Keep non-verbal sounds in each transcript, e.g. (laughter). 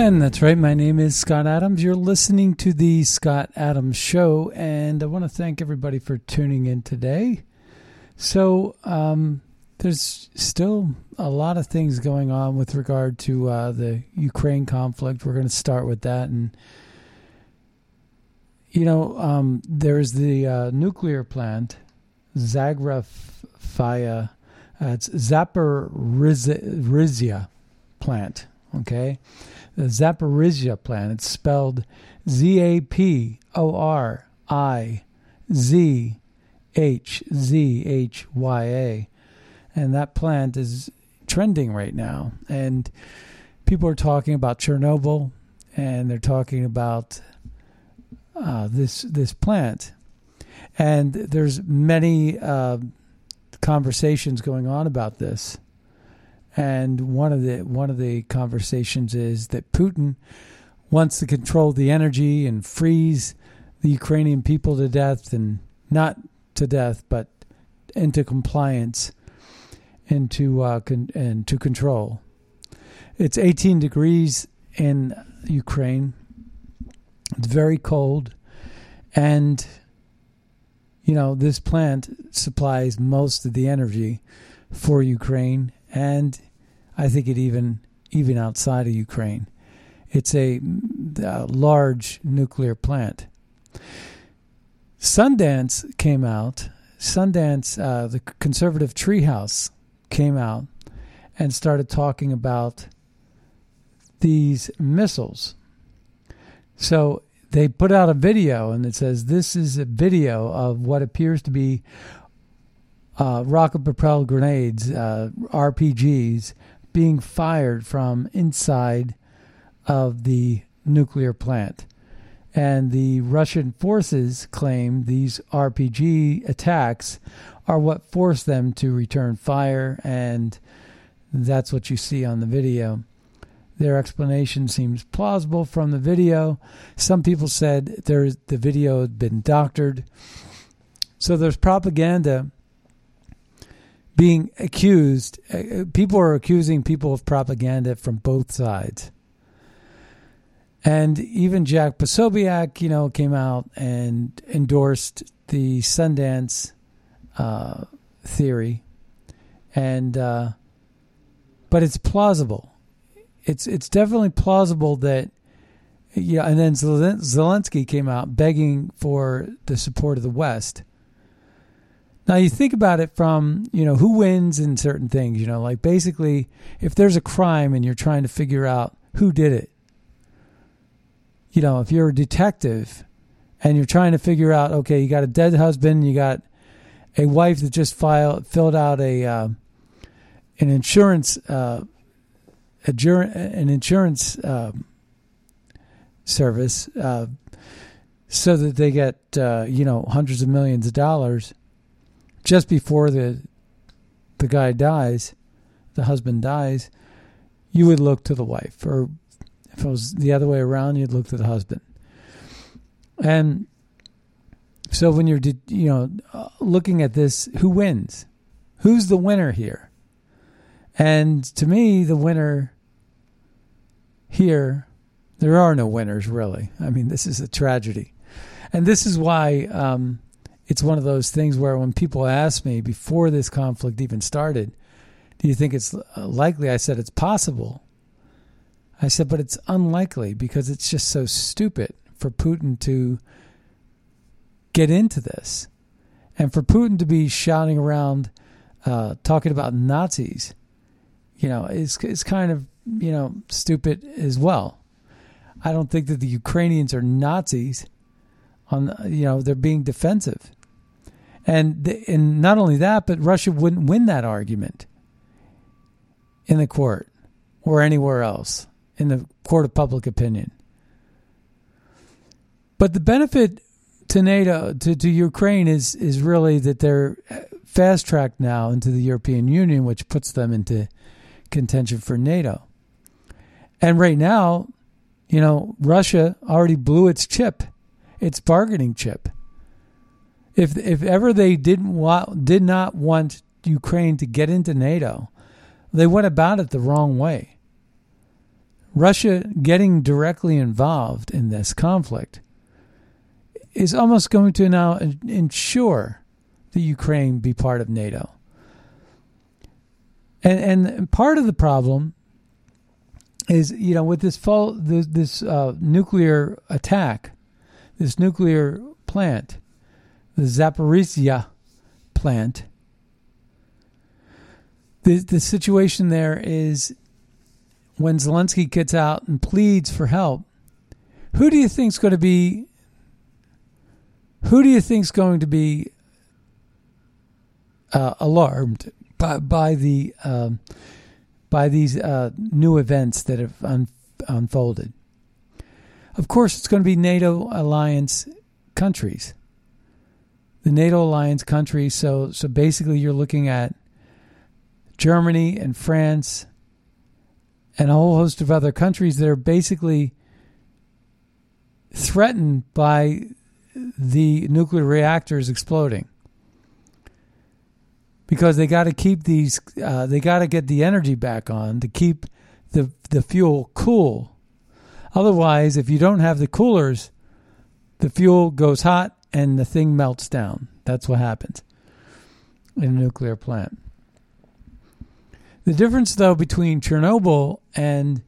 And that's right. My name is Scott Adams. You're listening to the Scott Adams Show, and I want to thank everybody for tuning in today. So, um, there's still a lot of things going on with regard to uh, the Ukraine conflict. We're going to start with that, and you know, um, there's the uh, nuclear plant, Zagrafaya. Uh, it's Zaporizhia plant. Okay the Zaporizhia plant. It's spelled Z A P O R I Z H Z H Y A. And that plant is trending right now. And people are talking about Chernobyl and they're talking about uh, this this plant. And there's many uh, conversations going on about this. And one of the one of the conversations is that Putin wants to control the energy and freeze the Ukrainian people to death, and not to death, but into compliance, into uh, con- and to control. It's 18 degrees in Ukraine. It's very cold, and you know this plant supplies most of the energy for Ukraine, and I think it even even outside of Ukraine. It's a, a large nuclear plant. Sundance came out. Sundance, uh, the conservative treehouse, came out and started talking about these missiles. So they put out a video and it says this is a video of what appears to be uh, rocket propelled grenades, uh, RPGs, being fired from inside of the nuclear plant. And the Russian forces claim these RPG attacks are what forced them to return fire, and that's what you see on the video. Their explanation seems plausible from the video. Some people said there's, the video had been doctored. So there's propaganda being accused. Uh, people are accusing people of propaganda from both sides. And even Jack Posobiec, you know, came out and endorsed the Sundance uh, theory, and uh, but it's plausible. It's it's definitely plausible that yeah. And then Zelensky came out begging for the support of the West. Now you think about it from, you know, who wins in certain things, you know, like basically if there's a crime and you're trying to figure out who did it. You know, if you're a detective and you're trying to figure out, okay, you got a dead husband, you got a wife that just filed filled out a uh, an insurance uh, a jur- an insurance uh, service so that they get uh, you know hundreds of millions of dollars just before the the guy dies, the husband dies, you would look to the wife, or if it was the other way around, you'd look to the husband. And so when you're, you know, looking at this, who wins? Who's the winner here? And to me, the winner here, there are no winners really. I mean, this is a tragedy. And this is why um, it's one of those things where when people ask me before this conflict even started, do you think it's likely? I said it's possible. I said, but it's unlikely because it's just so stupid for Putin to get into this. And for Putin to be shouting around, uh, talking about Nazis, you know, is is kind of you know stupid as well. I don't think that the Ukrainians are Nazis. On you know they're being defensive, and the, and not only that, but Russia wouldn't win that argument in the court or anywhere else in the court of public opinion. But the benefit to NATO to, to Ukraine is is really that they're fast tracked now into the European Union, which puts them into contention for NATO. And right now, you know, Russia already blew its chip, its bargaining chip. If if ever they didn't want, did not want Ukraine to get into NATO, they went about it the wrong way. Russia getting directly involved in this conflict is almost going to now ensure that Ukraine be part of NATO. And and part of the problem is you know with this fall this, this uh, nuclear attack, this nuclear plant, the Zaporizhia plant. The the situation there is when Zelensky gets out and pleads for help. Who do you think is going to be? Who do you think is going to be uh, alarmed by by the um, by these uh, new events that have un- unfolded. Of course, it's going to be NATO alliance countries. The NATO alliance countries. So so basically, you're looking at Germany and France and a whole host of other countries that are basically threatened by the nuclear reactors exploding because they got to keep these uh, they got to get the energy back on to keep the the fuel cool otherwise if you don't have the coolers the fuel goes hot and the thing melts down that's what happens in a nuclear plant the difference though between Chernobyl and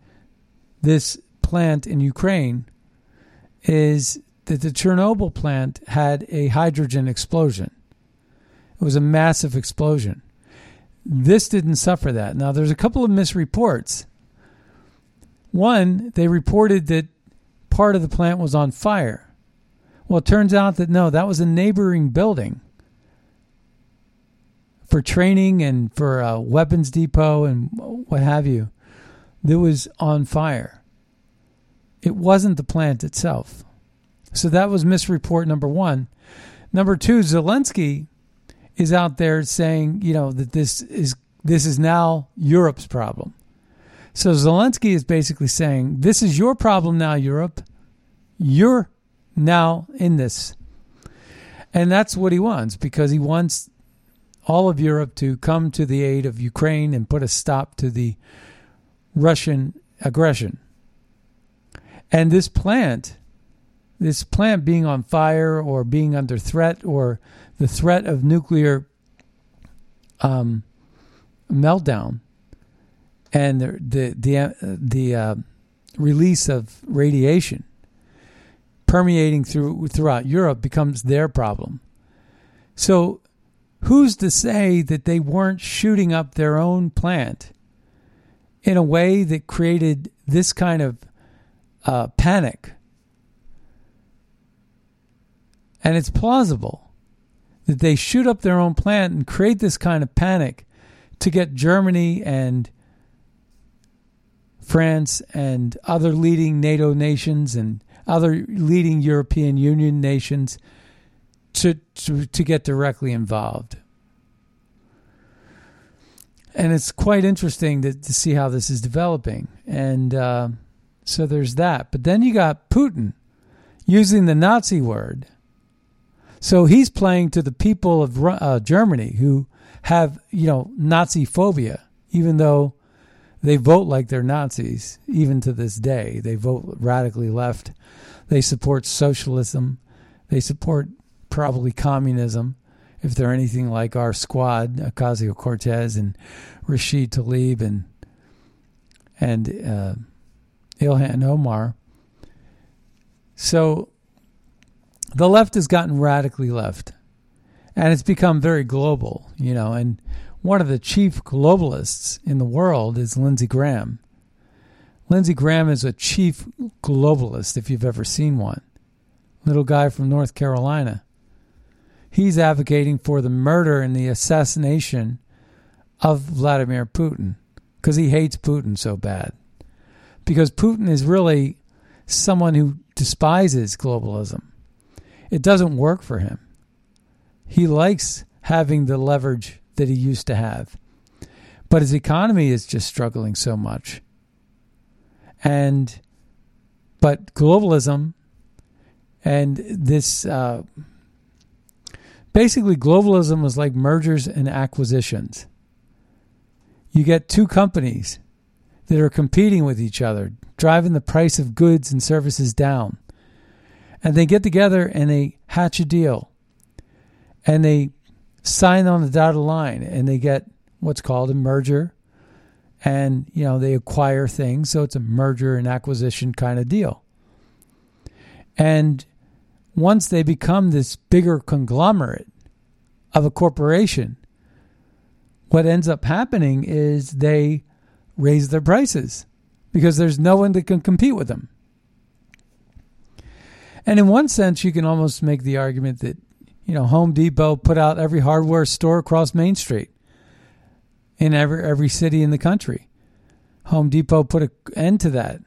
this plant in Ukraine is that the Chernobyl plant had a hydrogen explosion it was a massive explosion. This didn't suffer that. Now, there's a couple of misreports. One, they reported that part of the plant was on fire. Well, it turns out that no, that was a neighboring building for training and for a weapons depot and what have you that was on fire. It wasn't the plant itself. So that was misreport number one. Number two, Zelensky is out there saying, you know, that this is this is now Europe's problem. So Zelensky is basically saying, this is your problem now, Europe. You're now in this. And that's what he wants because he wants all of Europe to come to the aid of Ukraine and put a stop to the Russian aggression. And this plant, this plant being on fire or being under threat or the threat of nuclear um, meltdown and the the the, uh, the uh, release of radiation permeating through throughout Europe becomes their problem. So, who's to say that they weren't shooting up their own plant in a way that created this kind of uh, panic? And it's plausible that they shoot up their own plant and create this kind of panic to get Germany and France and other leading NATO nations and other leading European Union nations to, to, to get directly involved. and it's quite interesting to, to see how this is developing. And uh, so there's that. But then you got Putin using the Nazi word. So he's playing to the people of uh, Germany who have, you know, Nazi phobia, even though they vote like they're Nazis, even to this day. They vote radically left. They support socialism. They support probably communism if they're anything like our squad, Ocasio Cortez and Rashid Tlaib and and uh, Ilhan Omar. So the left has gotten radically left, and it's become very global, you know. And one of the chief globalists in the world is Lindsey Graham. Lindsey Graham is a chief globalist, if you've ever seen one. Little guy from North Carolina he's advocating for the murder and the assassination of Vladimir Putin because he hates Putin so bad. Because Putin is really someone who despises globalism. It doesn't work for him. He likes having the leverage that he used to have. But his economy is just struggling so much. And but globalism and this uh, basically globalism was like mergers and acquisitions. You get two companies that are competing with each other, driving the price of goods and services down. And they get together and they hatch a deal. And they sign on the dotted line and they get what's called a merger. And, you know, they acquire things. So it's a merger and acquisition kind of deal. And once they become this bigger conglomerate of a corporation, what ends up happening is they raise their prices because there's no one that can compete with them. And in one sense, you can almost make the argument that, you know, Home Depot put out every hardware store across Main Street in every, every city in the country. Home Depot put an end to that.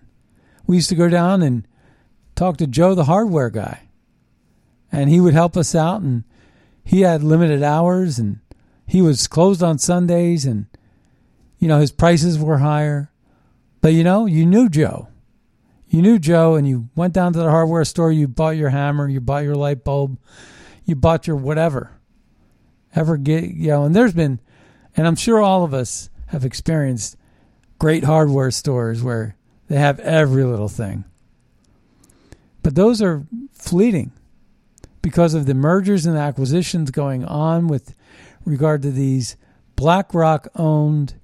We used to go down and talk to Joe, the hardware guy and he would help us out and he had limited hours and he was closed on Sundays and you know his prices were higher but you know you knew Joe you knew Joe and you went down to the hardware store you bought your hammer you bought your light bulb you bought your whatever ever get you know and there's been and I'm sure all of us have experienced great hardware stores where they have every little thing but those are fleeting because of the mergers and acquisitions going on with regard to these BlackRock owned,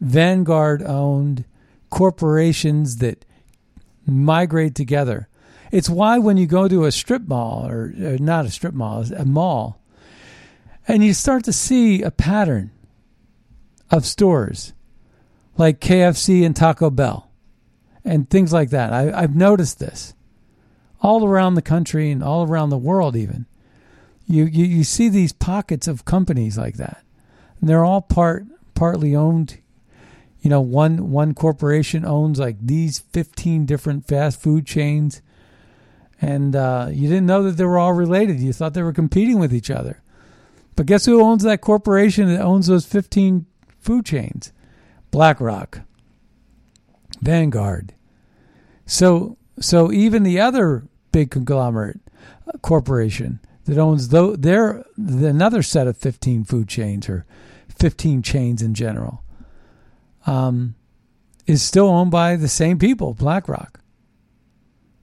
Vanguard owned corporations that migrate together. It's why when you go to a strip mall, or, or not a strip mall, a mall, and you start to see a pattern of stores like KFC and Taco Bell and things like that. I, I've noticed this all around the country and all around the world even. You, you, you see these pockets of companies like that. And they're all part partly owned. You know one one corporation owns like these 15 different fast food chains and uh, you didn't know that they were all related. You thought they were competing with each other. But guess who owns that corporation that owns those 15 food chains? Blackrock vanguard. So so even the other big conglomerate uh, corporation that owns though they're another set of 15 food chains or 15 chains in general um, is still owned by the same people, BlackRock.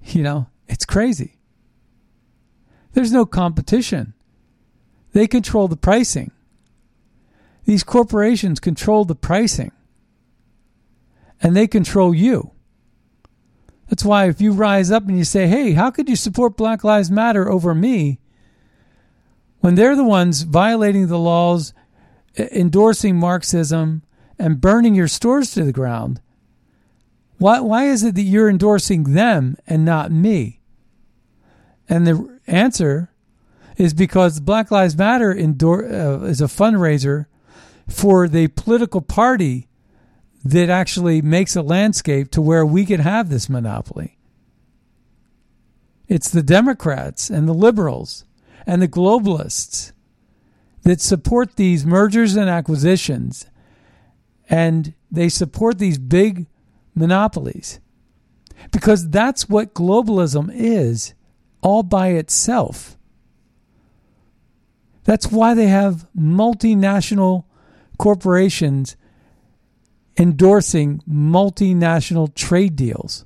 You know, it's crazy. There's no competition. They control the pricing. These corporations control the pricing. And they control you. That's why if you rise up and you say, hey, how could you support Black Lives Matter over me? When they're the ones violating the laws, endorsing Marxism, and burning your stores to the ground, why, why is it that you're endorsing them and not me? And the answer is because Black Lives Matter endor- uh, is a fundraiser for the political party that actually makes a landscape to where we can have this monopoly. It's the Democrats and the liberals and the globalists that support these mergers and acquisitions and they support these big monopolies because that's what globalism is all by itself. That's why they have multinational corporations endorsing multinational trade deals.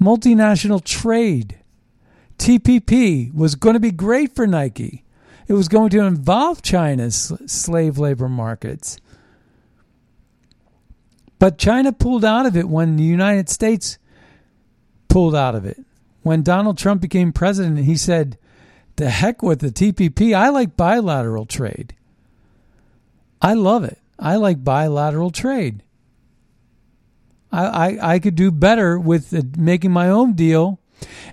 Multinational trade. TPP was going to be great for Nike. It was going to involve China's slave labor markets. But China pulled out of it when the United States pulled out of it. When Donald Trump became president, he said, The heck with the TPP. I like bilateral trade. I love it. I like bilateral trade. I, I, I could do better with making my own deal,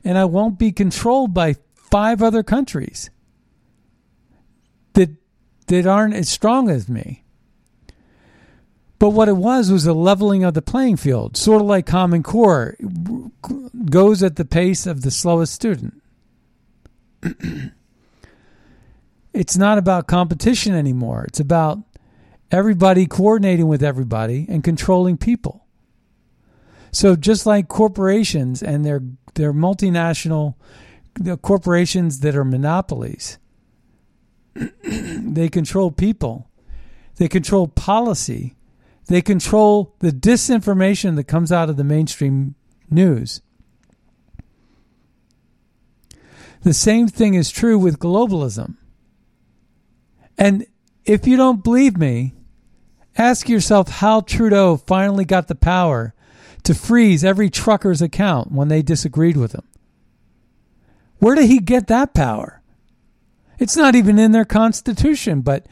and I won't be controlled by five other countries that that aren't as strong as me. But what it was was a leveling of the playing field, sort of like Common Core goes at the pace of the slowest student. (clears throat) it's not about competition anymore. It's about everybody coordinating with everybody and controlling people. So just like corporations and their their multinational the corporations that are monopolies, (clears throat) they control people. They control policy. They control the disinformation that comes out of the mainstream news. The same thing is true with globalism. And if you don't believe me, Ask yourself how Trudeau finally got the power to freeze every trucker's account when they disagreed with him. Where did he get that power? It's not even in their constitution, but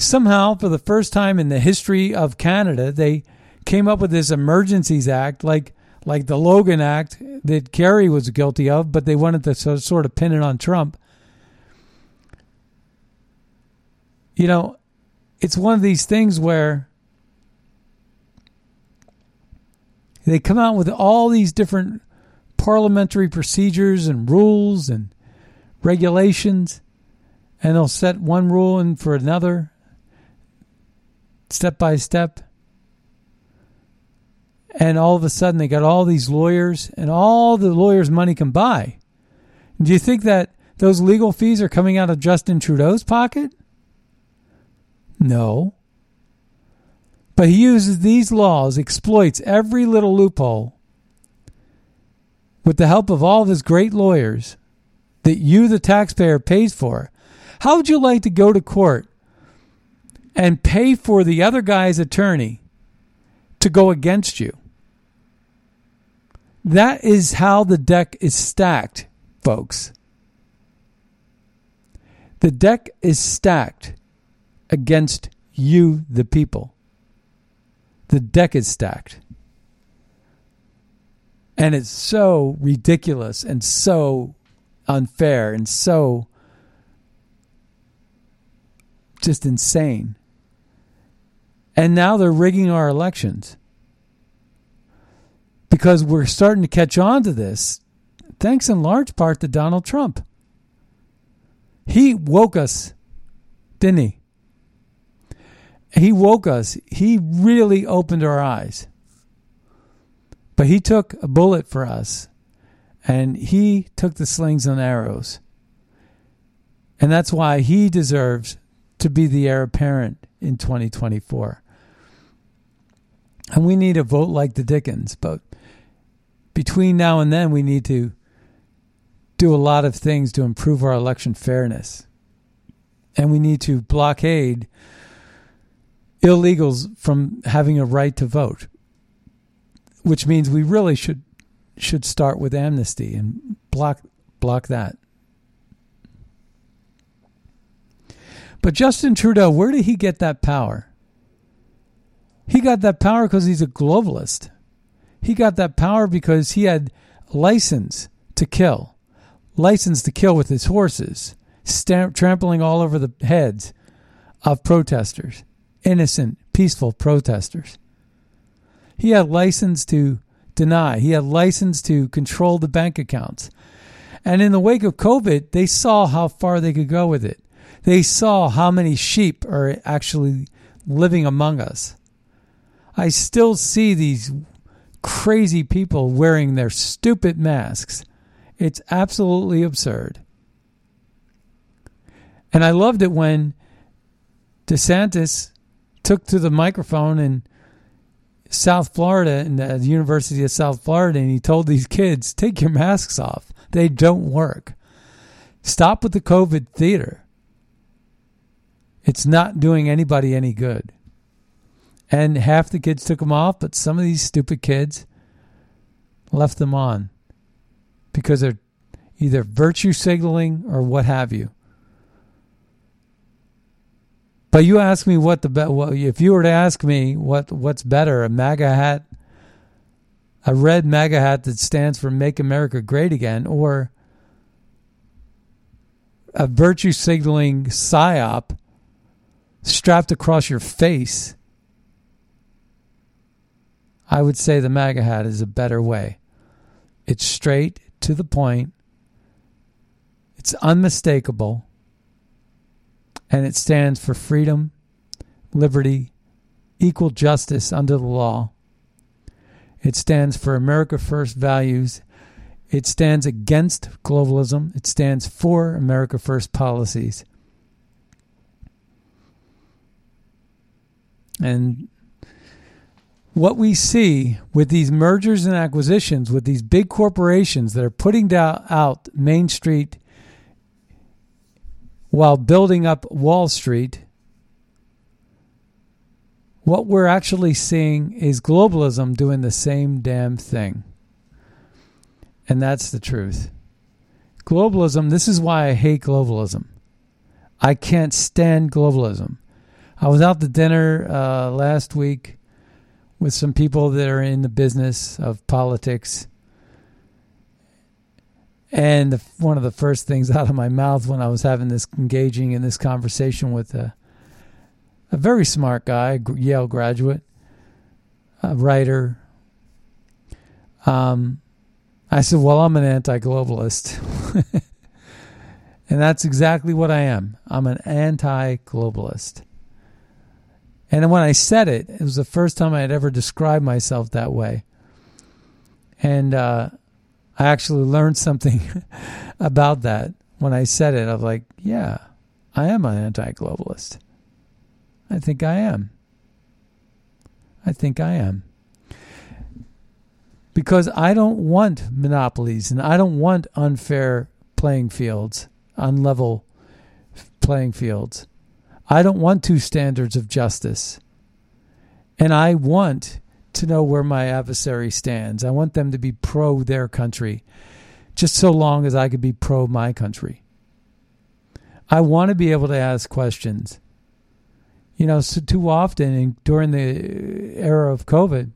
somehow, for the first time in the history of Canada, they came up with this Emergencies Act, like like the Logan Act that Kerry was guilty of, but they wanted to sort of pin it on Trump. You know, it's one of these things where they come out with all these different parliamentary procedures and rules and regulations, and they'll set one rule in for another, step by step. And all of a sudden, they got all these lawyers and all the lawyers' money can buy. Do you think that those legal fees are coming out of Justin Trudeau's pocket? No. But he uses these laws, exploits every little loophole with the help of all of his great lawyers that you, the taxpayer, pays for. How would you like to go to court and pay for the other guy's attorney to go against you? That is how the deck is stacked, folks. The deck is stacked against you, the people. The deck is stacked. And it's so ridiculous and so unfair and so just insane. And now they're rigging our elections because we're starting to catch on to this, thanks in large part to Donald Trump. He woke us, didn't he? he woke us. He really opened our eyes. But he took a bullet for us, and he took the slings and arrows. And that's why he deserves to be the heir apparent in 2024. And we need a vote like the Dickens, but between now and then, we need to do a lot of things to improve our election fairness. And we need to blockade illegals from having a right to vote, which means we really should should start with amnesty and block block that. But Justin Trudeau, where did he get that power? He got that power because he's a globalist. He got that power because he had license to kill, license to kill with his horses, stamp, trampling all over the heads of protesters innocent, peaceful protesters. He had license to deny, he had license to control the bank accounts. And in the wake of COVID, they saw how far they could go with it. They saw how many sheep are actually living among us. I still see these crazy people wearing their stupid masks. It's absolutely absurd. And I loved it when DeSantis took to the microphone in South Florida, in the University of South Florida, and he told these kids, take your masks off. They don't work. Stop with the COVID theater. It's not doing anybody any good. And half the kids took them off, but some of these stupid kids left them on because they're either virtue signaling or what have you. But you ask me what the be- well, if you were to ask me what what's better, a MAGA hat, a red MAGA hat that stands for "Make America Great Again," or a virtue signaling psyop strapped across your face, I would say the MAGA hat is a better way. It's straight to the point. It's unmistakable and it stands for freedom, liberty, equal justice under the law. It stands for America First values. It stands against globalism. It stands for America First policies. And what we see with these mergers and acquisitions, with these big corporations that are putting down, out Main Street while building up Wall Street, what we're actually seeing is globalism doing the same damn thing. And that's the truth. Globalism, this is why I hate globalism. I can't stand globalism. I was out to dinner uh, last week with some people that are in the business of politics and the, one of the first things out of my mouth when I was having this engaging in this conversation with a, a very smart guy, Yale graduate, a writer, um, I said, Well, I'm an anti globalist. (laughs) and that's exactly what I am. I'm an anti globalist. And when I said it, it was the first time I had ever described myself that way. And uh, I actually learned (laughs) something about that when I said it. I was like, yeah, I am an anti globalist. I think I am. I think I am. Because I don't want monopolies and I don't want unfair playing fields, unlevel playing fields. I don't want two standards of justice. And I want to know where my adversary stands. I want them to be pro their country, just so long as I could be pro my country. I want to be able to ask questions. You know, so too often during the era of COVID,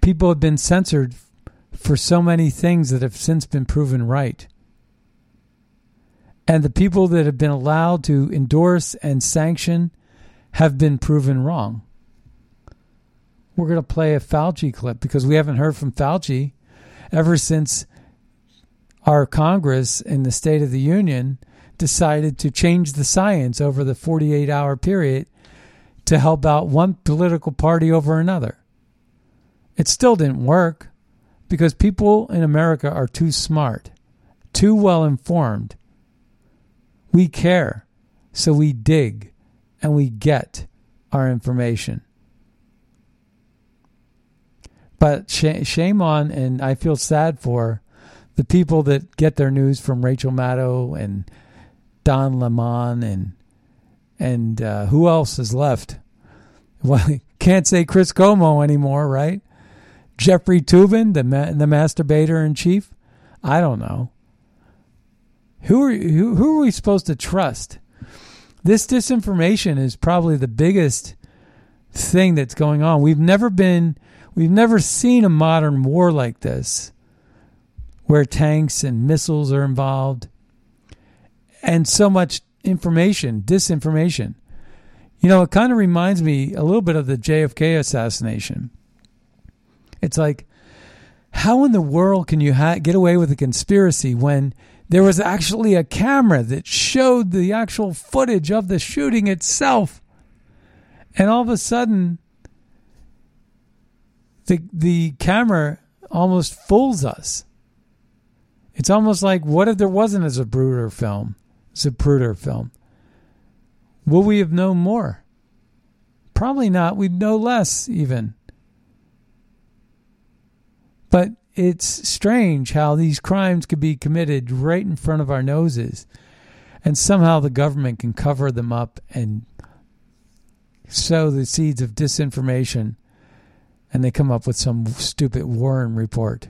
people have been censored for so many things that have since been proven right. And the people that have been allowed to endorse and sanction have been proven wrong we're going to play a Fauci clip because we haven't heard from Fauci ever since our Congress in the State of the Union decided to change the science over the 48 hour period to help out one political party over another. It still didn't work because people in America are too smart, too well informed. We care, so we dig and we get our information. But sh- shame on, and I feel sad for the people that get their news from Rachel Maddow and Don Lemon and and uh, who else is left? Well, (laughs) can't say Chris Cuomo anymore, right? Jeffrey Toobin, the ma- the masturbator in chief. I don't know. Who are who, who are we supposed to trust? This disinformation is probably the biggest thing that's going on. We've never been We've never seen a modern war like this where tanks and missiles are involved and so much information, disinformation. You know, it kind of reminds me a little bit of the JFK assassination. It's like, how in the world can you ha- get away with a conspiracy when there was actually a camera that showed the actual footage of the shooting itself? And all of a sudden, the the camera almost fools us. It's almost like what if there wasn't a Zapruder film? Zapruder film. Will we have known more? Probably not. We'd know less even. But it's strange how these crimes could be committed right in front of our noses and somehow the government can cover them up and sow the seeds of disinformation and they come up with some stupid Warren report.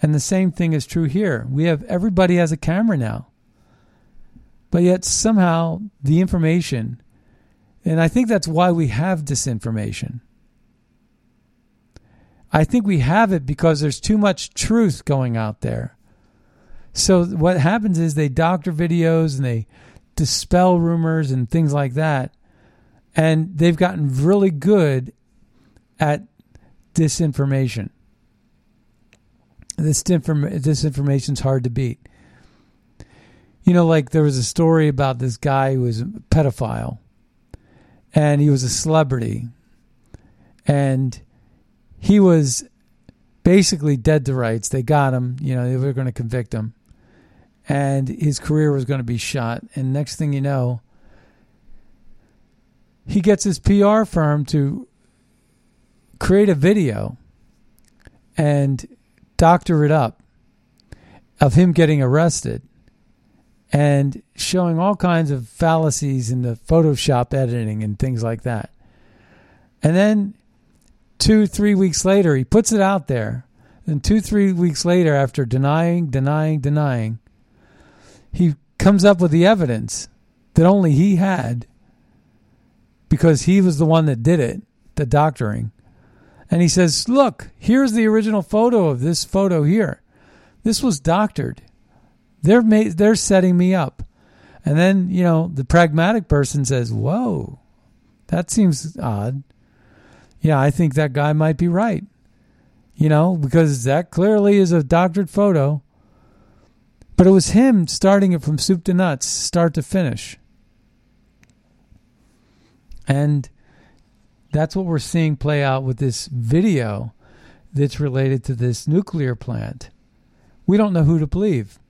And the same thing is true here. We have everybody has a camera now. But yet somehow the information and I think that's why we have disinformation. I think we have it because there's too much truth going out there. So what happens is they doctor videos and they dispel rumors and things like that. And they've gotten really good at disinformation. This disinformation is hard to beat. You know, like there was a story about this guy who was a pedophile and he was a celebrity. And he was basically dead to rights. They got him, you know, they were going to convict him and his career was going to be shot. And next thing you know, he gets his PR firm to create a video and doctor it up of him getting arrested and showing all kinds of fallacies in the Photoshop editing and things like that. And then two, three weeks later, he puts it out there. And two, three weeks later, after denying, denying, denying, he comes up with the evidence that only he had because he was the one that did it, the doctoring. And he says, Look, here's the original photo of this photo here. This was doctored. They're, ma- they're setting me up. And then, you know, the pragmatic person says, Whoa, that seems odd. Yeah, I think that guy might be right. You know, because that clearly is a doctored photo. But it was him starting it from soup to nuts, start to finish. And that's what we're seeing play out with this video that's related to this nuclear plant. We don't know who to believe.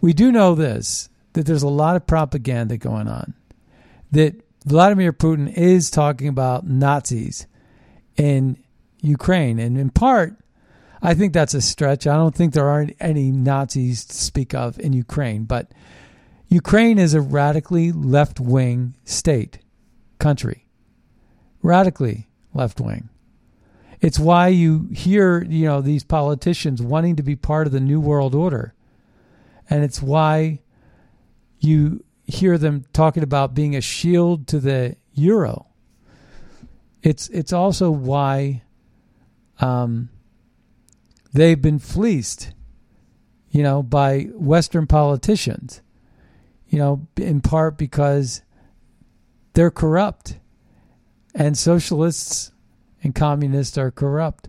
We do know this that there's a lot of propaganda going on. That Vladimir Putin is talking about Nazis in Ukraine. And in part, I think that's a stretch. I don't think there are any Nazis to speak of in Ukraine, but Ukraine is a radically left wing state, country. Radically left wing. It's why you hear, you know, these politicians wanting to be part of the new world order. And it's why you hear them talking about being a shield to the euro. It's it's also why um, they've been fleeced, you know, by Western politicians, you know, in part because they're corrupt and socialists and communists are corrupt.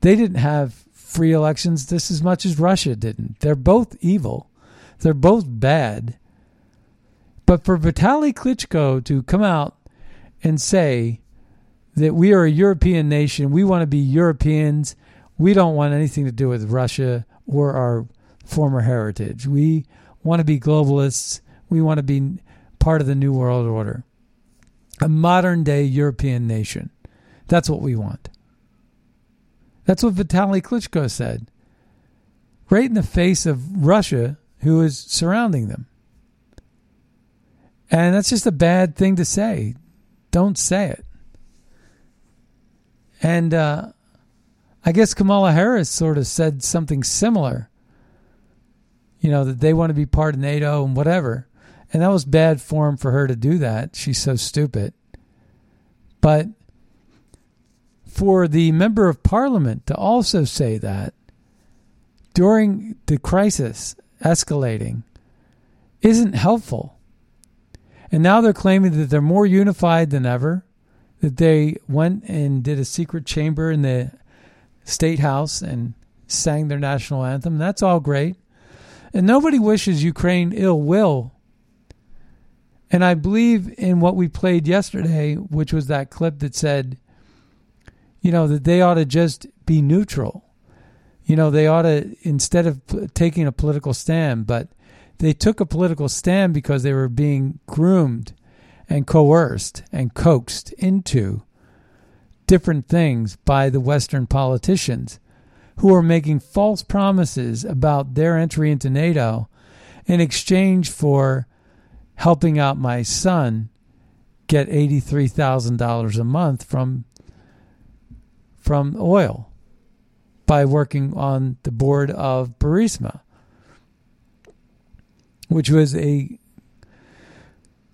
They didn't have free elections just as much as Russia didn't. They're both evil. They're both bad. But for Vitaly Klitschko to come out and say that we are a European nation, we want to be Europeans, we don't want anything to do with Russia or our former heritage. We want to be globalists. We want to be part of the New World Order, a modern day European nation. That's what we want. That's what Vitaly Klitschko said, right in the face of Russia, who is surrounding them. And that's just a bad thing to say. Don't say it. And uh, I guess Kamala Harris sort of said something similar. You know, that they want to be part of NATO and whatever. And that was bad form for her to do that. She's so stupid. But for the member of parliament to also say that during the crisis escalating isn't helpful. And now they're claiming that they're more unified than ever, that they went and did a secret chamber in the state house and sang their national anthem. That's all great. And nobody wishes Ukraine ill will. And I believe in what we played yesterday, which was that clip that said, you know, that they ought to just be neutral. You know, they ought to, instead of taking a political stand, but they took a political stand because they were being groomed and coerced and coaxed into different things by the Western politicians who are making false promises about their entry into NATO in exchange for helping out my son get $83,000 a month from from oil by working on the board of Burisma which was a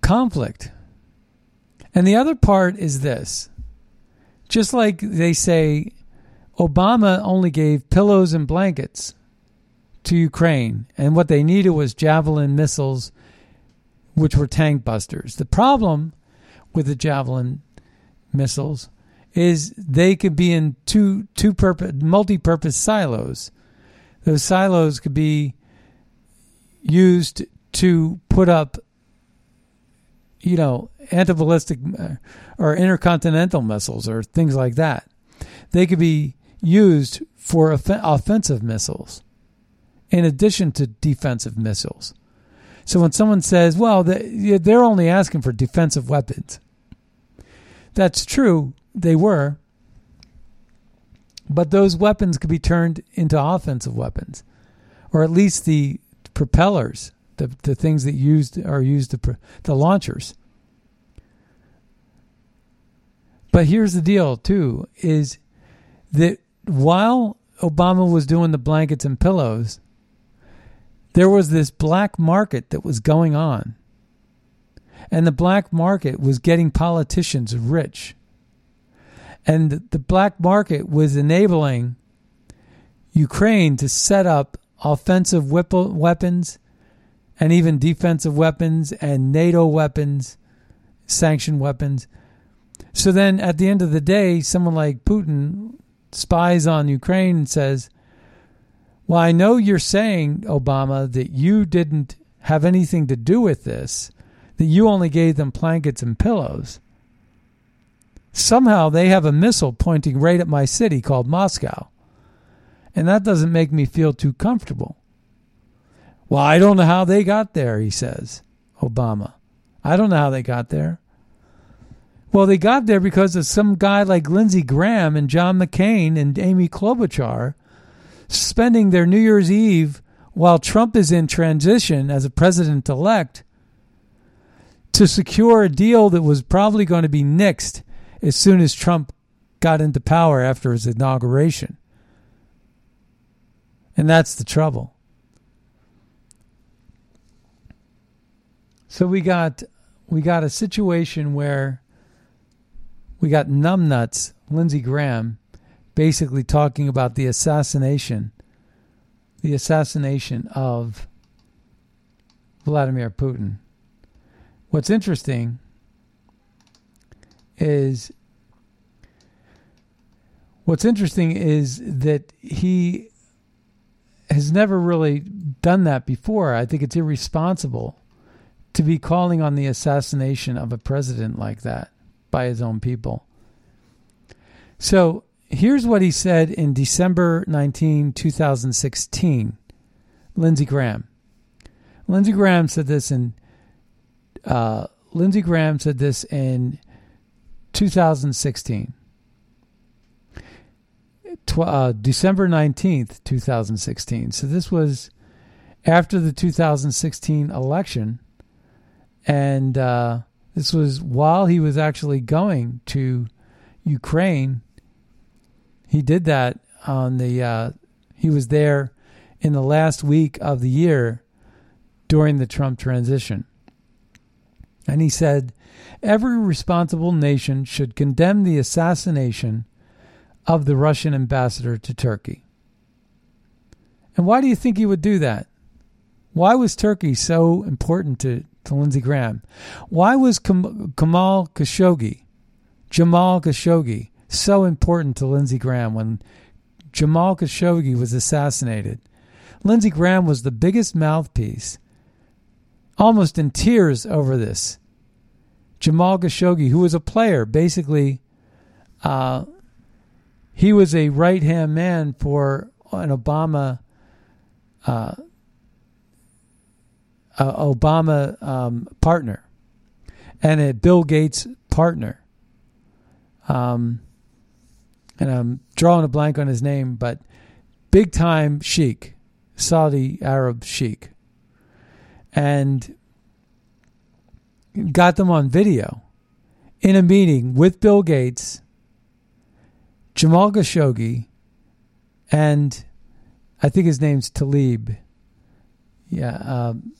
conflict. And the other part is this just like they say, Obama only gave pillows and blankets to Ukraine, and what they needed was Javelin missiles, which were tank busters. The problem with the Javelin missiles is they could be in two two purpose multi-purpose silos. Those silos could be used to put up, you know, anti-ballistic uh, or intercontinental missiles or things like that. They could be used for off- offensive missiles in addition to defensive missiles. So when someone says, well, they're only asking for defensive weapons, that's true, they were. But those weapons could be turned into offensive weapons, or at least the propellers, the, the things that used are used to the launchers. But here's the deal, too, is that while Obama was doing the blankets and pillows, there was this black market that was going on. And the black market was getting politicians rich. And the black market was enabling Ukraine to set up offensive weapons and even defensive weapons and NATO weapons, sanctioned weapons. So then at the end of the day, someone like Putin spies on Ukraine and says, Well, I know you're saying, Obama, that you didn't have anything to do with this, that you only gave them blankets and pillows. Somehow they have a missile pointing right at my city called Moscow. And that doesn't make me feel too comfortable. Well, I don't know how they got there, he says, Obama. I don't know how they got there. Well, they got there because of some guy like Lindsey Graham and John McCain and Amy Klobuchar spending their New Year's Eve while Trump is in transition as a president elect to secure a deal that was probably going to be nixed as soon as Trump got into power after his inauguration. And that's the trouble. So we got we got a situation where we got numbnuts Lindsey Graham basically talking about the assassination the assassination of Vladimir Putin. What's interesting is what's interesting is that he has never really done that before. I think it's irresponsible to be calling on the assassination of a president like that by his own people. So here's what he said in December 19, 2016. Lindsey Graham. Lindsey Graham said this in uh, Lindsey Graham said this in 2016 tw- uh, December 19th, 2016. So this was after the 2016 election. And uh, this was while he was actually going to Ukraine. He did that on the, uh, he was there in the last week of the year during the Trump transition. And he said, Every responsible nation should condemn the assassination of the Russian ambassador to Turkey. And why do you think he would do that? Why was Turkey so important to, to Lindsey Graham? Why was Kamal Khashoggi, Jamal Khashoggi, so important to Lindsey Graham when Jamal Khashoggi was assassinated? Lindsey Graham was the biggest mouthpiece, almost in tears over this, Jamal Khashoggi, who was a player, basically, uh, he was a right hand man for an Obama. Uh, uh, Obama um, partner and a Bill Gates partner. Um, and I'm drawing a blank on his name, but big time sheik, Saudi Arab sheik, and got them on video in a meeting with Bill Gates, Jamal Khashoggi, and I think his name's Talib. Yeah, um,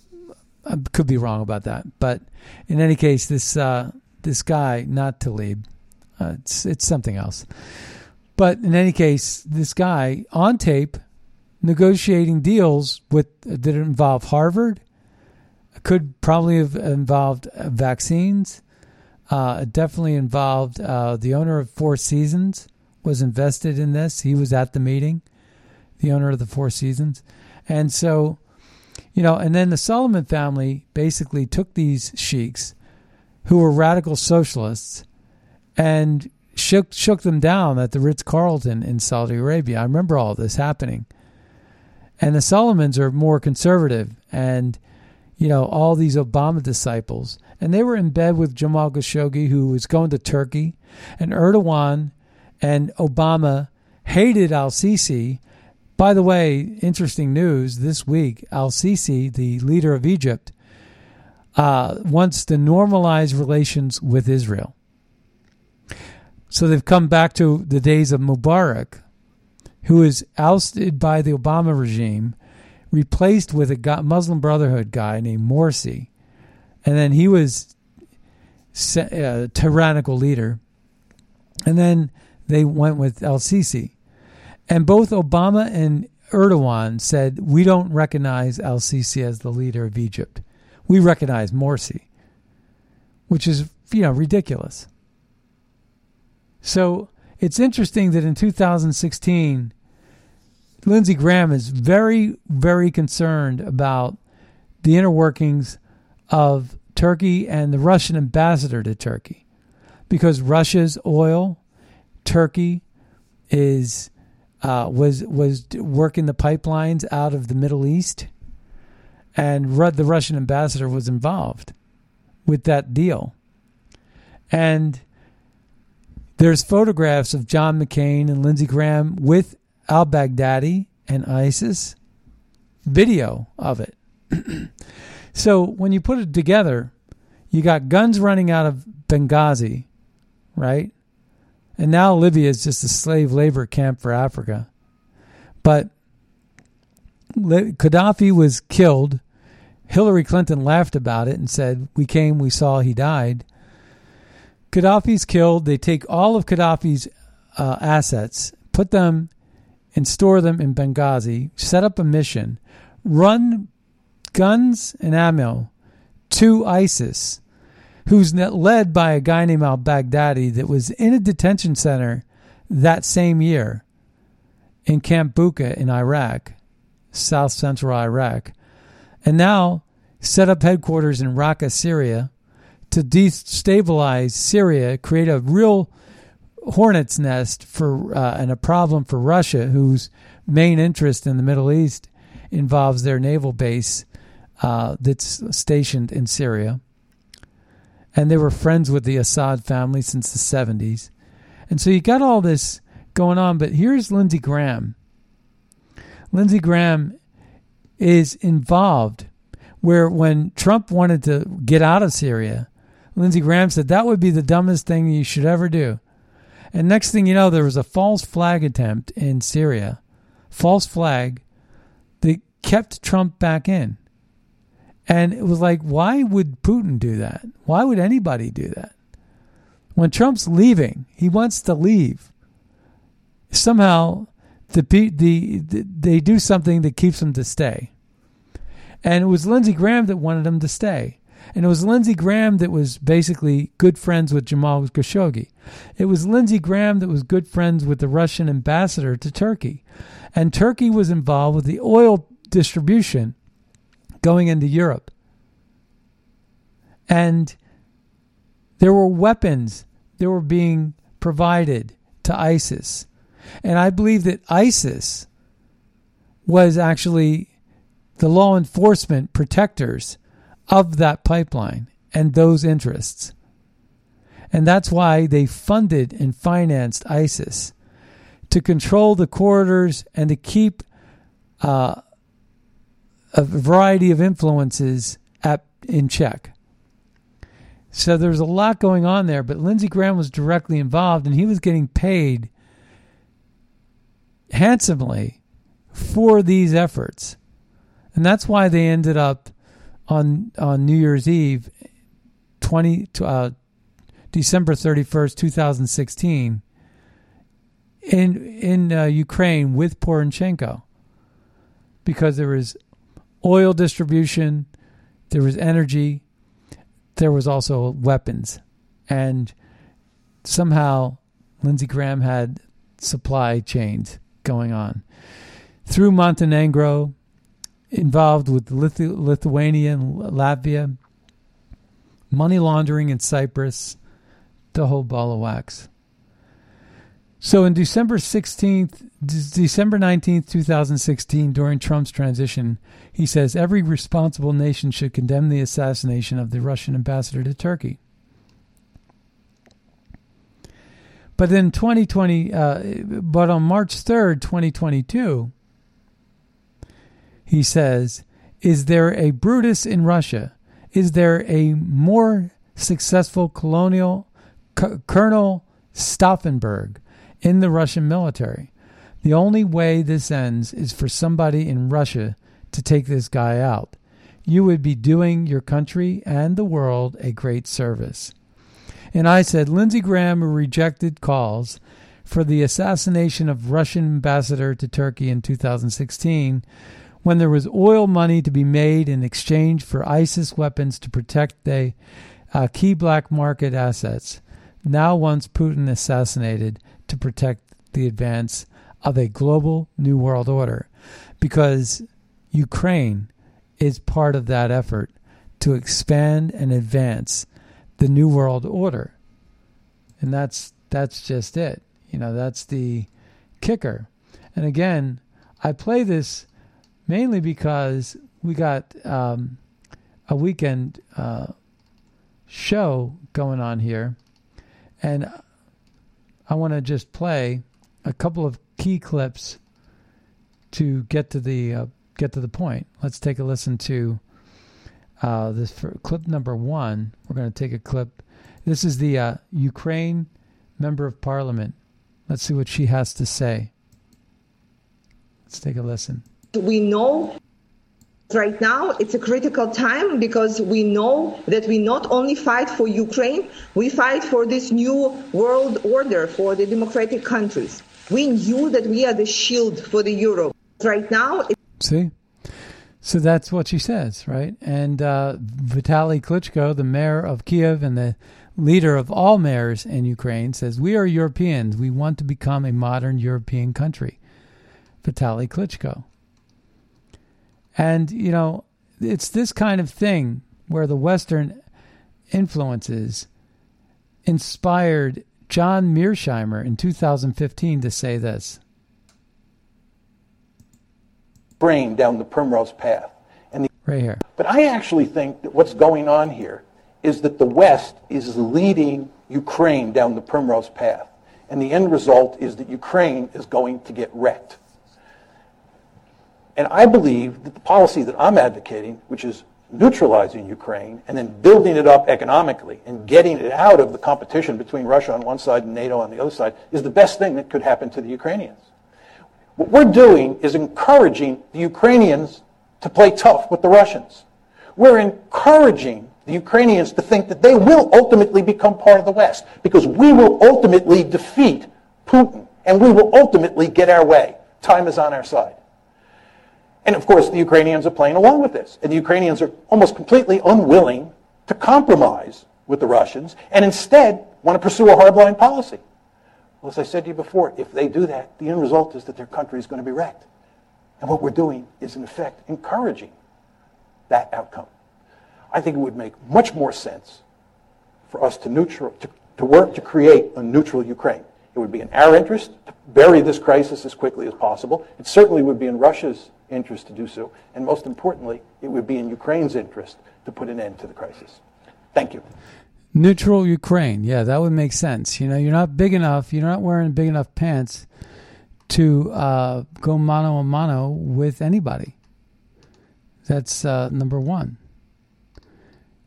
I could be wrong about that, but in any case, this uh, this guy, not Talib, uh, it's it's something else. But in any case, this guy on tape negotiating deals with that involve Harvard, could probably have involved uh, vaccines. Uh, definitely involved uh, the owner of Four Seasons was invested in this. He was at the meeting, the owner of the Four Seasons, and so you know, and then the Solomon family basically took these sheiks who were radical socialists and shook shook them down at the Ritz Carlton in Saudi Arabia. I remember all this happening. And the Solomons are more conservative and you know, all these Obama disciples. And they were in bed with Jamal Khashoggi, who was going to Turkey. And Erdogan and Obama hated al Sisi by the way, interesting news this week Al Sisi, the leader of Egypt, uh, wants to normalize relations with Israel. So they've come back to the days of Mubarak, who is ousted by the Obama regime, replaced with a Muslim Brotherhood guy named Morsi. And then he was a uh, tyrannical leader. And then they went with Al Sisi. And both Obama and Erdogan said, We don't recognize Al Sisi as the leader of Egypt. We recognize Morsi, which is, you know, ridiculous. So it's interesting that in 2016, Lindsey Graham is very, very concerned about the inner workings of Turkey and the Russian ambassador to Turkey because Russia's oil, Turkey is uh, was was working the pipelines out of the Middle East, and the Russian ambassador was involved with that deal. And there's photographs of John McCain and Lindsey Graham with al Baghdadi and ISIS, video of it. (clears throat) so when you put it together, you got guns running out of Benghazi, right? And now Libya is just a slave labor camp for Africa. But Gaddafi was killed. Hillary Clinton laughed about it and said, We came, we saw, he died. Gaddafi's killed. They take all of Gaddafi's uh, assets, put them and store them in Benghazi, set up a mission, run guns and ammo to ISIS who's led by a guy named al Baghdadi that was in a detention center that same year in Camp Bucca in Iraq, south central Iraq, and now set up headquarters in Raqqa, Syria, to destabilize Syria, create a real hornet's nest for uh, and a problem for Russia, whose main interest in the Middle East involves their naval base uh, that's stationed in Syria and they were friends with the Assad family since the 70s. And so you got all this going on, but here's Lindsey Graham. Lindsey Graham is involved where when Trump wanted to get out of Syria, Lindsey Graham said that would be the dumbest thing you should ever do. And next thing you know, there was a false flag attempt in Syria, false flag that kept Trump back in. And it was like, why would Putin do that? Why would anybody do that? When Trump's leaving, he wants to leave. Somehow, the, the, the they do something that keeps him to stay. And it was Lindsey Graham that wanted him to stay. And it was Lindsey Graham that was basically good friends with Jamal Khashoggi. It was Lindsey Graham that was good friends with the Russian ambassador to Turkey. And Turkey was involved with the oil distribution going into Europe. And There were weapons that were being provided to ISIS. And I believe that ISIS was actually the law enforcement protectors of that pipeline and those interests. And that's why they funded and financed ISIS to control the corridors and to keep uh, a variety of influences at, in check. So there's a lot going on there, but Lindsey Graham was directly involved and he was getting paid handsomely for these efforts. And that's why they ended up on on New Year's Eve 20 uh, December 31st, 2016 in in uh, Ukraine with Poroshenko because there was oil distribution, there was energy, there was also weapons, and somehow Lindsey Graham had supply chains going on through Montenegro, involved with Lithu- Lithuania and Latvia, money laundering in Cyprus, the whole ball of wax. So in December 16th, December 19th, 2016, during Trump's transition, he says every responsible nation should condemn the assassination of the Russian ambassador to Turkey. But in 2020, uh, but on March 3rd, 2022, he says, Is there a Brutus in Russia? Is there a more successful colonial C- Colonel Stauffenberg? in the Russian military. The only way this ends is for somebody in Russia to take this guy out. You would be doing your country and the world a great service. And I said, Lindsey Graham rejected calls for the assassination of Russian ambassador to Turkey in 2016 when there was oil money to be made in exchange for ISIS weapons to protect the uh, key black market assets. Now, once Putin assassinated, to protect the advance of a global new world order because Ukraine is part of that effort to expand and advance the new world order. And that's that's just it. You know, that's the kicker. And again, I play this mainly because we got um, a weekend uh, show going on here, and I want to just play a couple of key clips to get to the uh, get to the point. Let's take a listen to uh, this for clip number one. We're going to take a clip. This is the uh, Ukraine member of parliament. Let's see what she has to say. Let's take a listen. We know right now it's a critical time because we know that we not only fight for Ukraine, we fight for this new world order for the democratic countries. We knew that we are the shield for the Europe. Right now, see. So that's what she says, right? And uh, Vitaly Klitschko, the mayor of Kiev and the leader of all mayors in Ukraine, says, We are Europeans. We want to become a modern European country. Vitaly Klitschko. And, you know, it's this kind of thing where the Western influences inspired John Mearsheimer in 2015 to say this. Brain down the primrose path. And the, right here. But I actually think that what's going on here is that the West is leading Ukraine down the primrose path. And the end result is that Ukraine is going to get wrecked. And I believe that the policy that I'm advocating, which is neutralizing Ukraine and then building it up economically and getting it out of the competition between Russia on one side and NATO on the other side, is the best thing that could happen to the Ukrainians. What we're doing is encouraging the Ukrainians to play tough with the Russians. We're encouraging the Ukrainians to think that they will ultimately become part of the West because we will ultimately defeat Putin and we will ultimately get our way. Time is on our side. And of course, the Ukrainians are playing along with this. And the Ukrainians are almost completely unwilling to compromise with the Russians and instead want to pursue a hardline policy. Well, as I said to you before, if they do that, the end result is that their country is going to be wrecked. And what we're doing is, in effect, encouraging that outcome. I think it would make much more sense for us to, neutral, to, to work to create a neutral Ukraine. It would be in our interest to bury this crisis as quickly as possible. It certainly would be in Russia's interest to do so. And most importantly, it would be in Ukraine's interest to put an end to the crisis. Thank you. Neutral Ukraine. Yeah, that would make sense. You know, you're not big enough, you're not wearing big enough pants to uh, go mano a mano with anybody. That's uh, number one.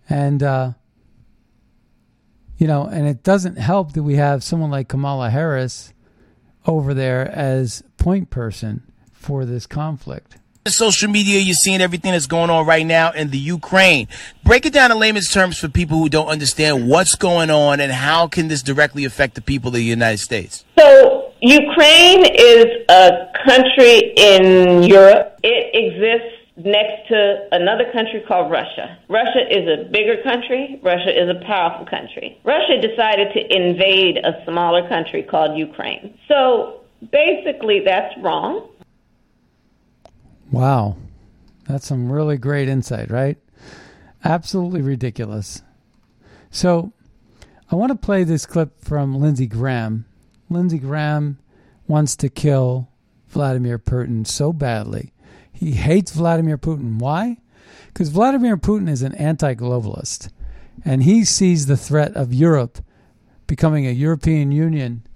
And, uh, you know, and it doesn't help that we have someone like Kamala Harris over there as point person for this conflict. Social media, you're seeing everything that's going on right now in the Ukraine. Break it down in layman's terms for people who don't understand what's going on and how can this directly affect the people of the United States. So, Ukraine is a country in Europe. It exists next to another country called Russia. Russia is a bigger country. Russia is a powerful country. Russia decided to invade a smaller country called Ukraine. So basically, that's wrong. Wow. That's some really great insight, right? Absolutely ridiculous. So, I want to play this clip from Lindsey Graham. Lindsey Graham wants to kill Vladimir Putin so badly he hates Vladimir Putin. Why? Because Vladimir Putin is an anti globalist and he sees the threat of Europe becoming a European Union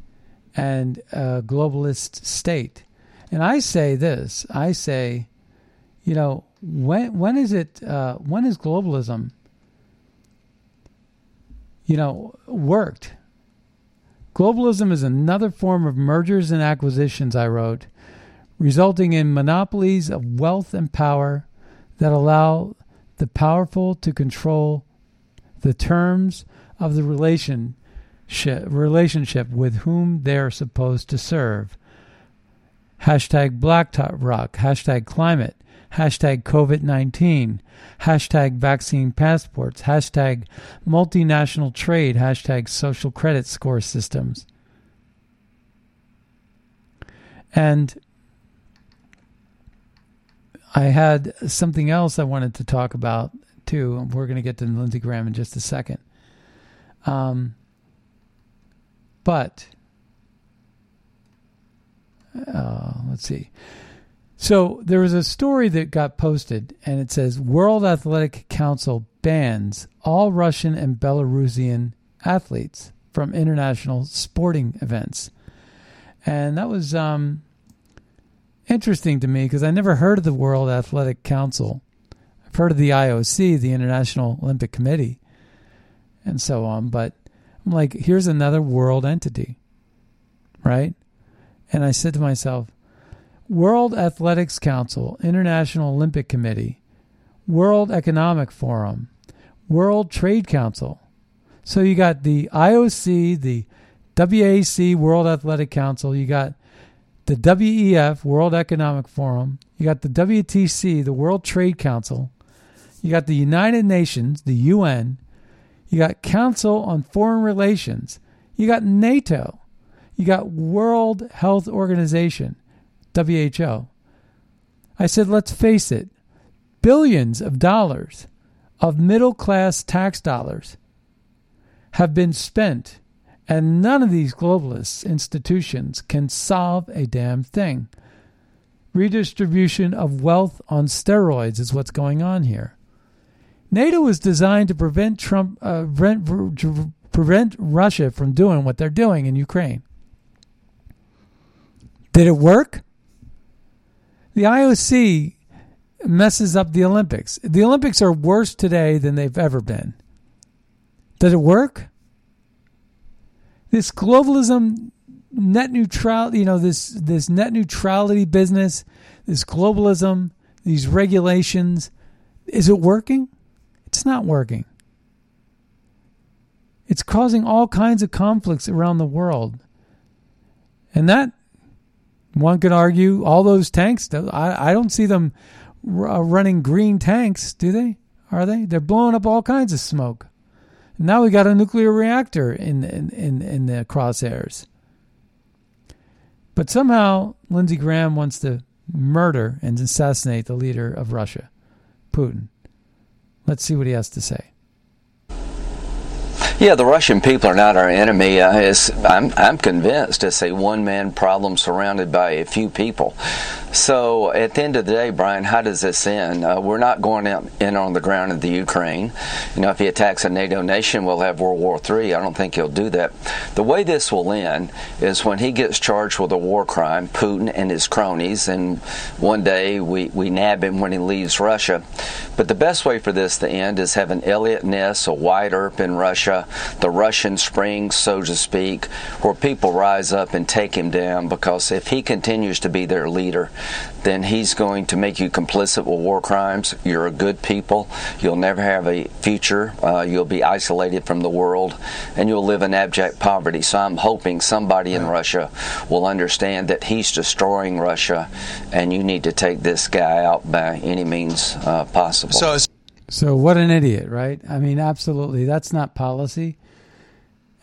and a globalist state. And I say this I say, you know, when, when is it, uh, when is globalism, you know, worked? Globalism is another form of mergers and acquisitions, I wrote, resulting in monopolies of wealth and power that allow the powerful to control the terms of the relationship, relationship with whom they are supposed to serve. Hashtag blacktop rock, hashtag climate, hashtag COVID 19, hashtag vaccine passports, hashtag multinational trade, hashtag social credit score systems. And I had something else I wanted to talk about too. We're going to get to Lindsey Graham in just a second. Um, but uh, let's see. So there was a story that got posted, and it says World Athletic Council bans all Russian and Belarusian athletes from international sporting events, and that was um, interesting to me because I never heard of the World Athletic Council. I've heard of the IOC, the International Olympic Committee, and so on. But I'm like, here's another world entity, right? And I said to myself, World Athletics Council, International Olympic Committee, World Economic Forum, World Trade Council. So you got the IOC, the WAC, World Athletic Council, you got the WEF, World Economic Forum, you got the WTC, the World Trade Council, you got the United Nations, the UN, you got Council on Foreign Relations, you got NATO, you got World Health Organization, WHO. I said, let's face it, billions of dollars of middle class tax dollars have been spent and none of these globalist institutions can solve a damn thing. Redistribution of wealth on steroids is what's going on here. NATO was designed to prevent Trump, uh, prevent, prevent Russia from doing what they're doing in Ukraine. Did it work? The IOC messes up the Olympics. The Olympics are worse today than they've ever been. Did it work? this globalism net neutrality you know this this net neutrality business this globalism these regulations is it working it's not working it's causing all kinds of conflicts around the world and that one could argue all those tanks i, I don't see them r- uh, running green tanks do they are they they're blowing up all kinds of smoke now we got a nuclear reactor in in, in, in the crosshairs. But somehow Lindsey Graham wants to murder and assassinate the leader of Russia, Putin. Let's see what he has to say. Yeah, the Russian people are not our enemy. Uh, I'm, I'm convinced it's a one man problem surrounded by a few people. So at the end of the day, Brian, how does this end? Uh, we're not going in on the ground of the Ukraine. You know, if he attacks a NATO nation, we'll have World War III. I don't think he'll do that. The way this will end is when he gets charged with a war crime, Putin and his cronies, and one day we, we nab him when he leaves Russia. But the best way for this to end is having Eliot Ness, a Wyatt Earp in Russia, the Russian Spring, so to speak, where people rise up and take him down because if he continues to be their leader, then he's going to make you complicit with war crimes. You're a good people. You'll never have a future. Uh, you'll be isolated from the world, and you'll live in abject poverty. So I'm hoping somebody in Russia will understand that he's destroying Russia, and you need to take this guy out by any means uh, possible. So, So what an idiot, right? I mean, absolutely. That's not policy.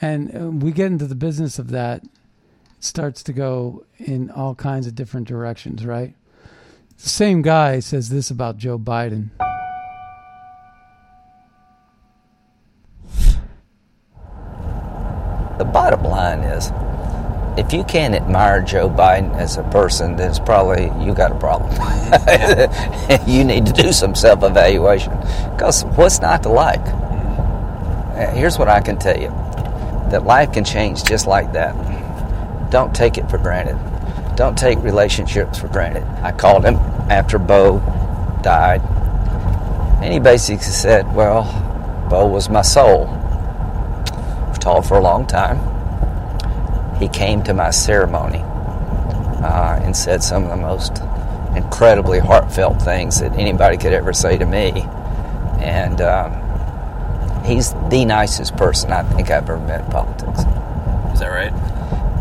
And uh, we get into the business of that, it starts to go in all kinds of different directions, right? The same guy says this about Joe Biden. The bottom line is if you can't admire Joe Biden as a person, then it's probably you got a problem. (laughs) you need to do some self evaluation. Because what's not to like? Uh, Here's what I can tell you that life can change just like that. Don't take it for granted. Don't take relationships for granted. I called him after Bo died, and he basically said, Well, Bo was my soul. We've talked for a long time he came to my ceremony uh, and said some of the most incredibly heartfelt things that anybody could ever say to me. And um, he's the nicest person I think I've ever met in politics. Is that right?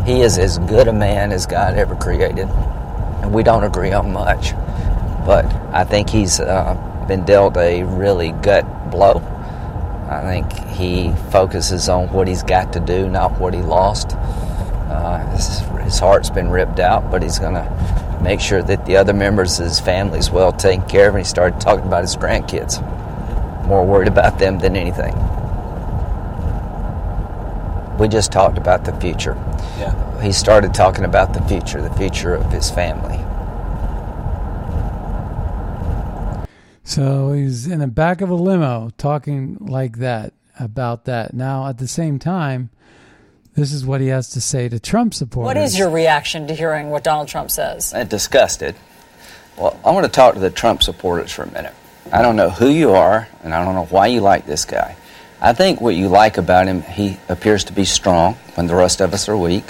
He is as good a man as God ever created. And we don't agree on much. But I think he's uh, been dealt a really gut blow. I think he focuses on what he's got to do, not what he lost. Uh, his, his heart's been ripped out, but he's going to make sure that the other members of his family is well taken care of. And he started talking about his grandkids. More worried about them than anything. We just talked about the future. Yeah. He started talking about the future, the future of his family. So he's in the back of a limo talking like that about that. Now, at the same time, this is what he has to say to Trump supporters. What is your reaction to hearing what Donald Trump says? and disgusted. Well, I want to talk to the Trump supporters for a minute. I don't know who you are, and I don't know why you like this guy. I think what you like about him, he appears to be strong when the rest of us are weak.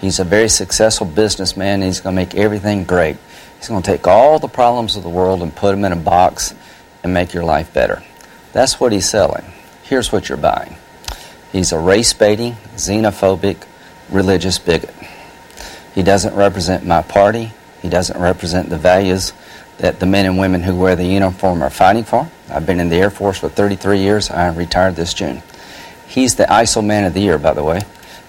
He's a very successful businessman, and he's going to make everything great. He's going to take all the problems of the world and put them in a box and make your life better. That's what he's selling. Here's what you're buying. He's a race baiting, xenophobic, religious bigot. He doesn't represent my party. He doesn't represent the values that the men and women who wear the uniform are fighting for. I've been in the Air Force for 33 years. I retired this June. He's the ISIL Man of the Year, by the way.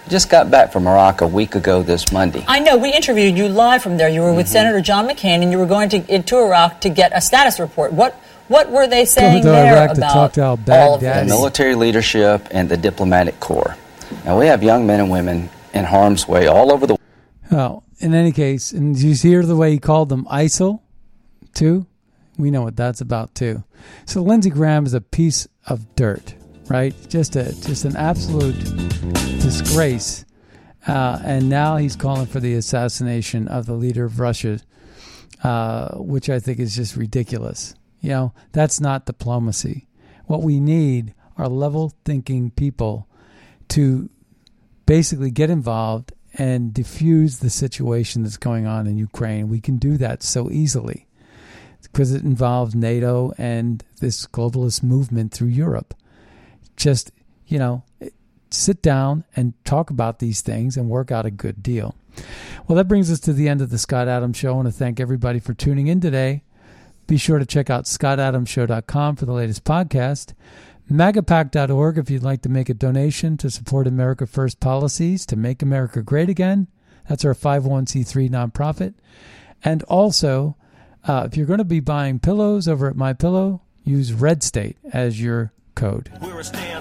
Just got back from Iraq a week ago this Monday. I know we interviewed you live from there. You were with Mm-hmm. Senator John McCain, and you were going to into Iraq to get a status report. What what were they saying to there Iraq to about talk to all of al-Baghdadi. the military leadership and the diplomatic corps. Now, we have young men and women in harm's way all over the Well, in any case, and did you hear the way he called them ISIL, too? We know what that's about too. So Lindsey Graham is a piece of dirt, right? Just a just an absolute disgrace. Uh, and now he's calling for the assassination of the leader of Russia, uh, which I think is just ridiculous. You know, that's not diplomacy. What we need are level thinking people to basically get involved and diffuse the situation that's going on in Ukraine. We can do that so easily because it involves NATO and this globalist movement through Europe. Just, you know, sit down and talk about these things and work out a good deal. Well, that brings us to the end of the Scott Adams Show. I want to thank everybody for tuning in today. Be sure to check out scottadamshow.com for the latest podcast. MAGAPAC.org if you'd like to make a donation to support America First policies to make America great again. That's our 501c3 nonprofit. And also, uh, if you're going to be buying pillows over at My Pillow, use Red State as your code.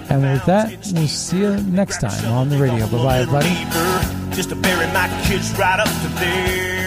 And with that, we'll see you next time on the radio. Bye bye, everybody. Just to bury my kids right up to there.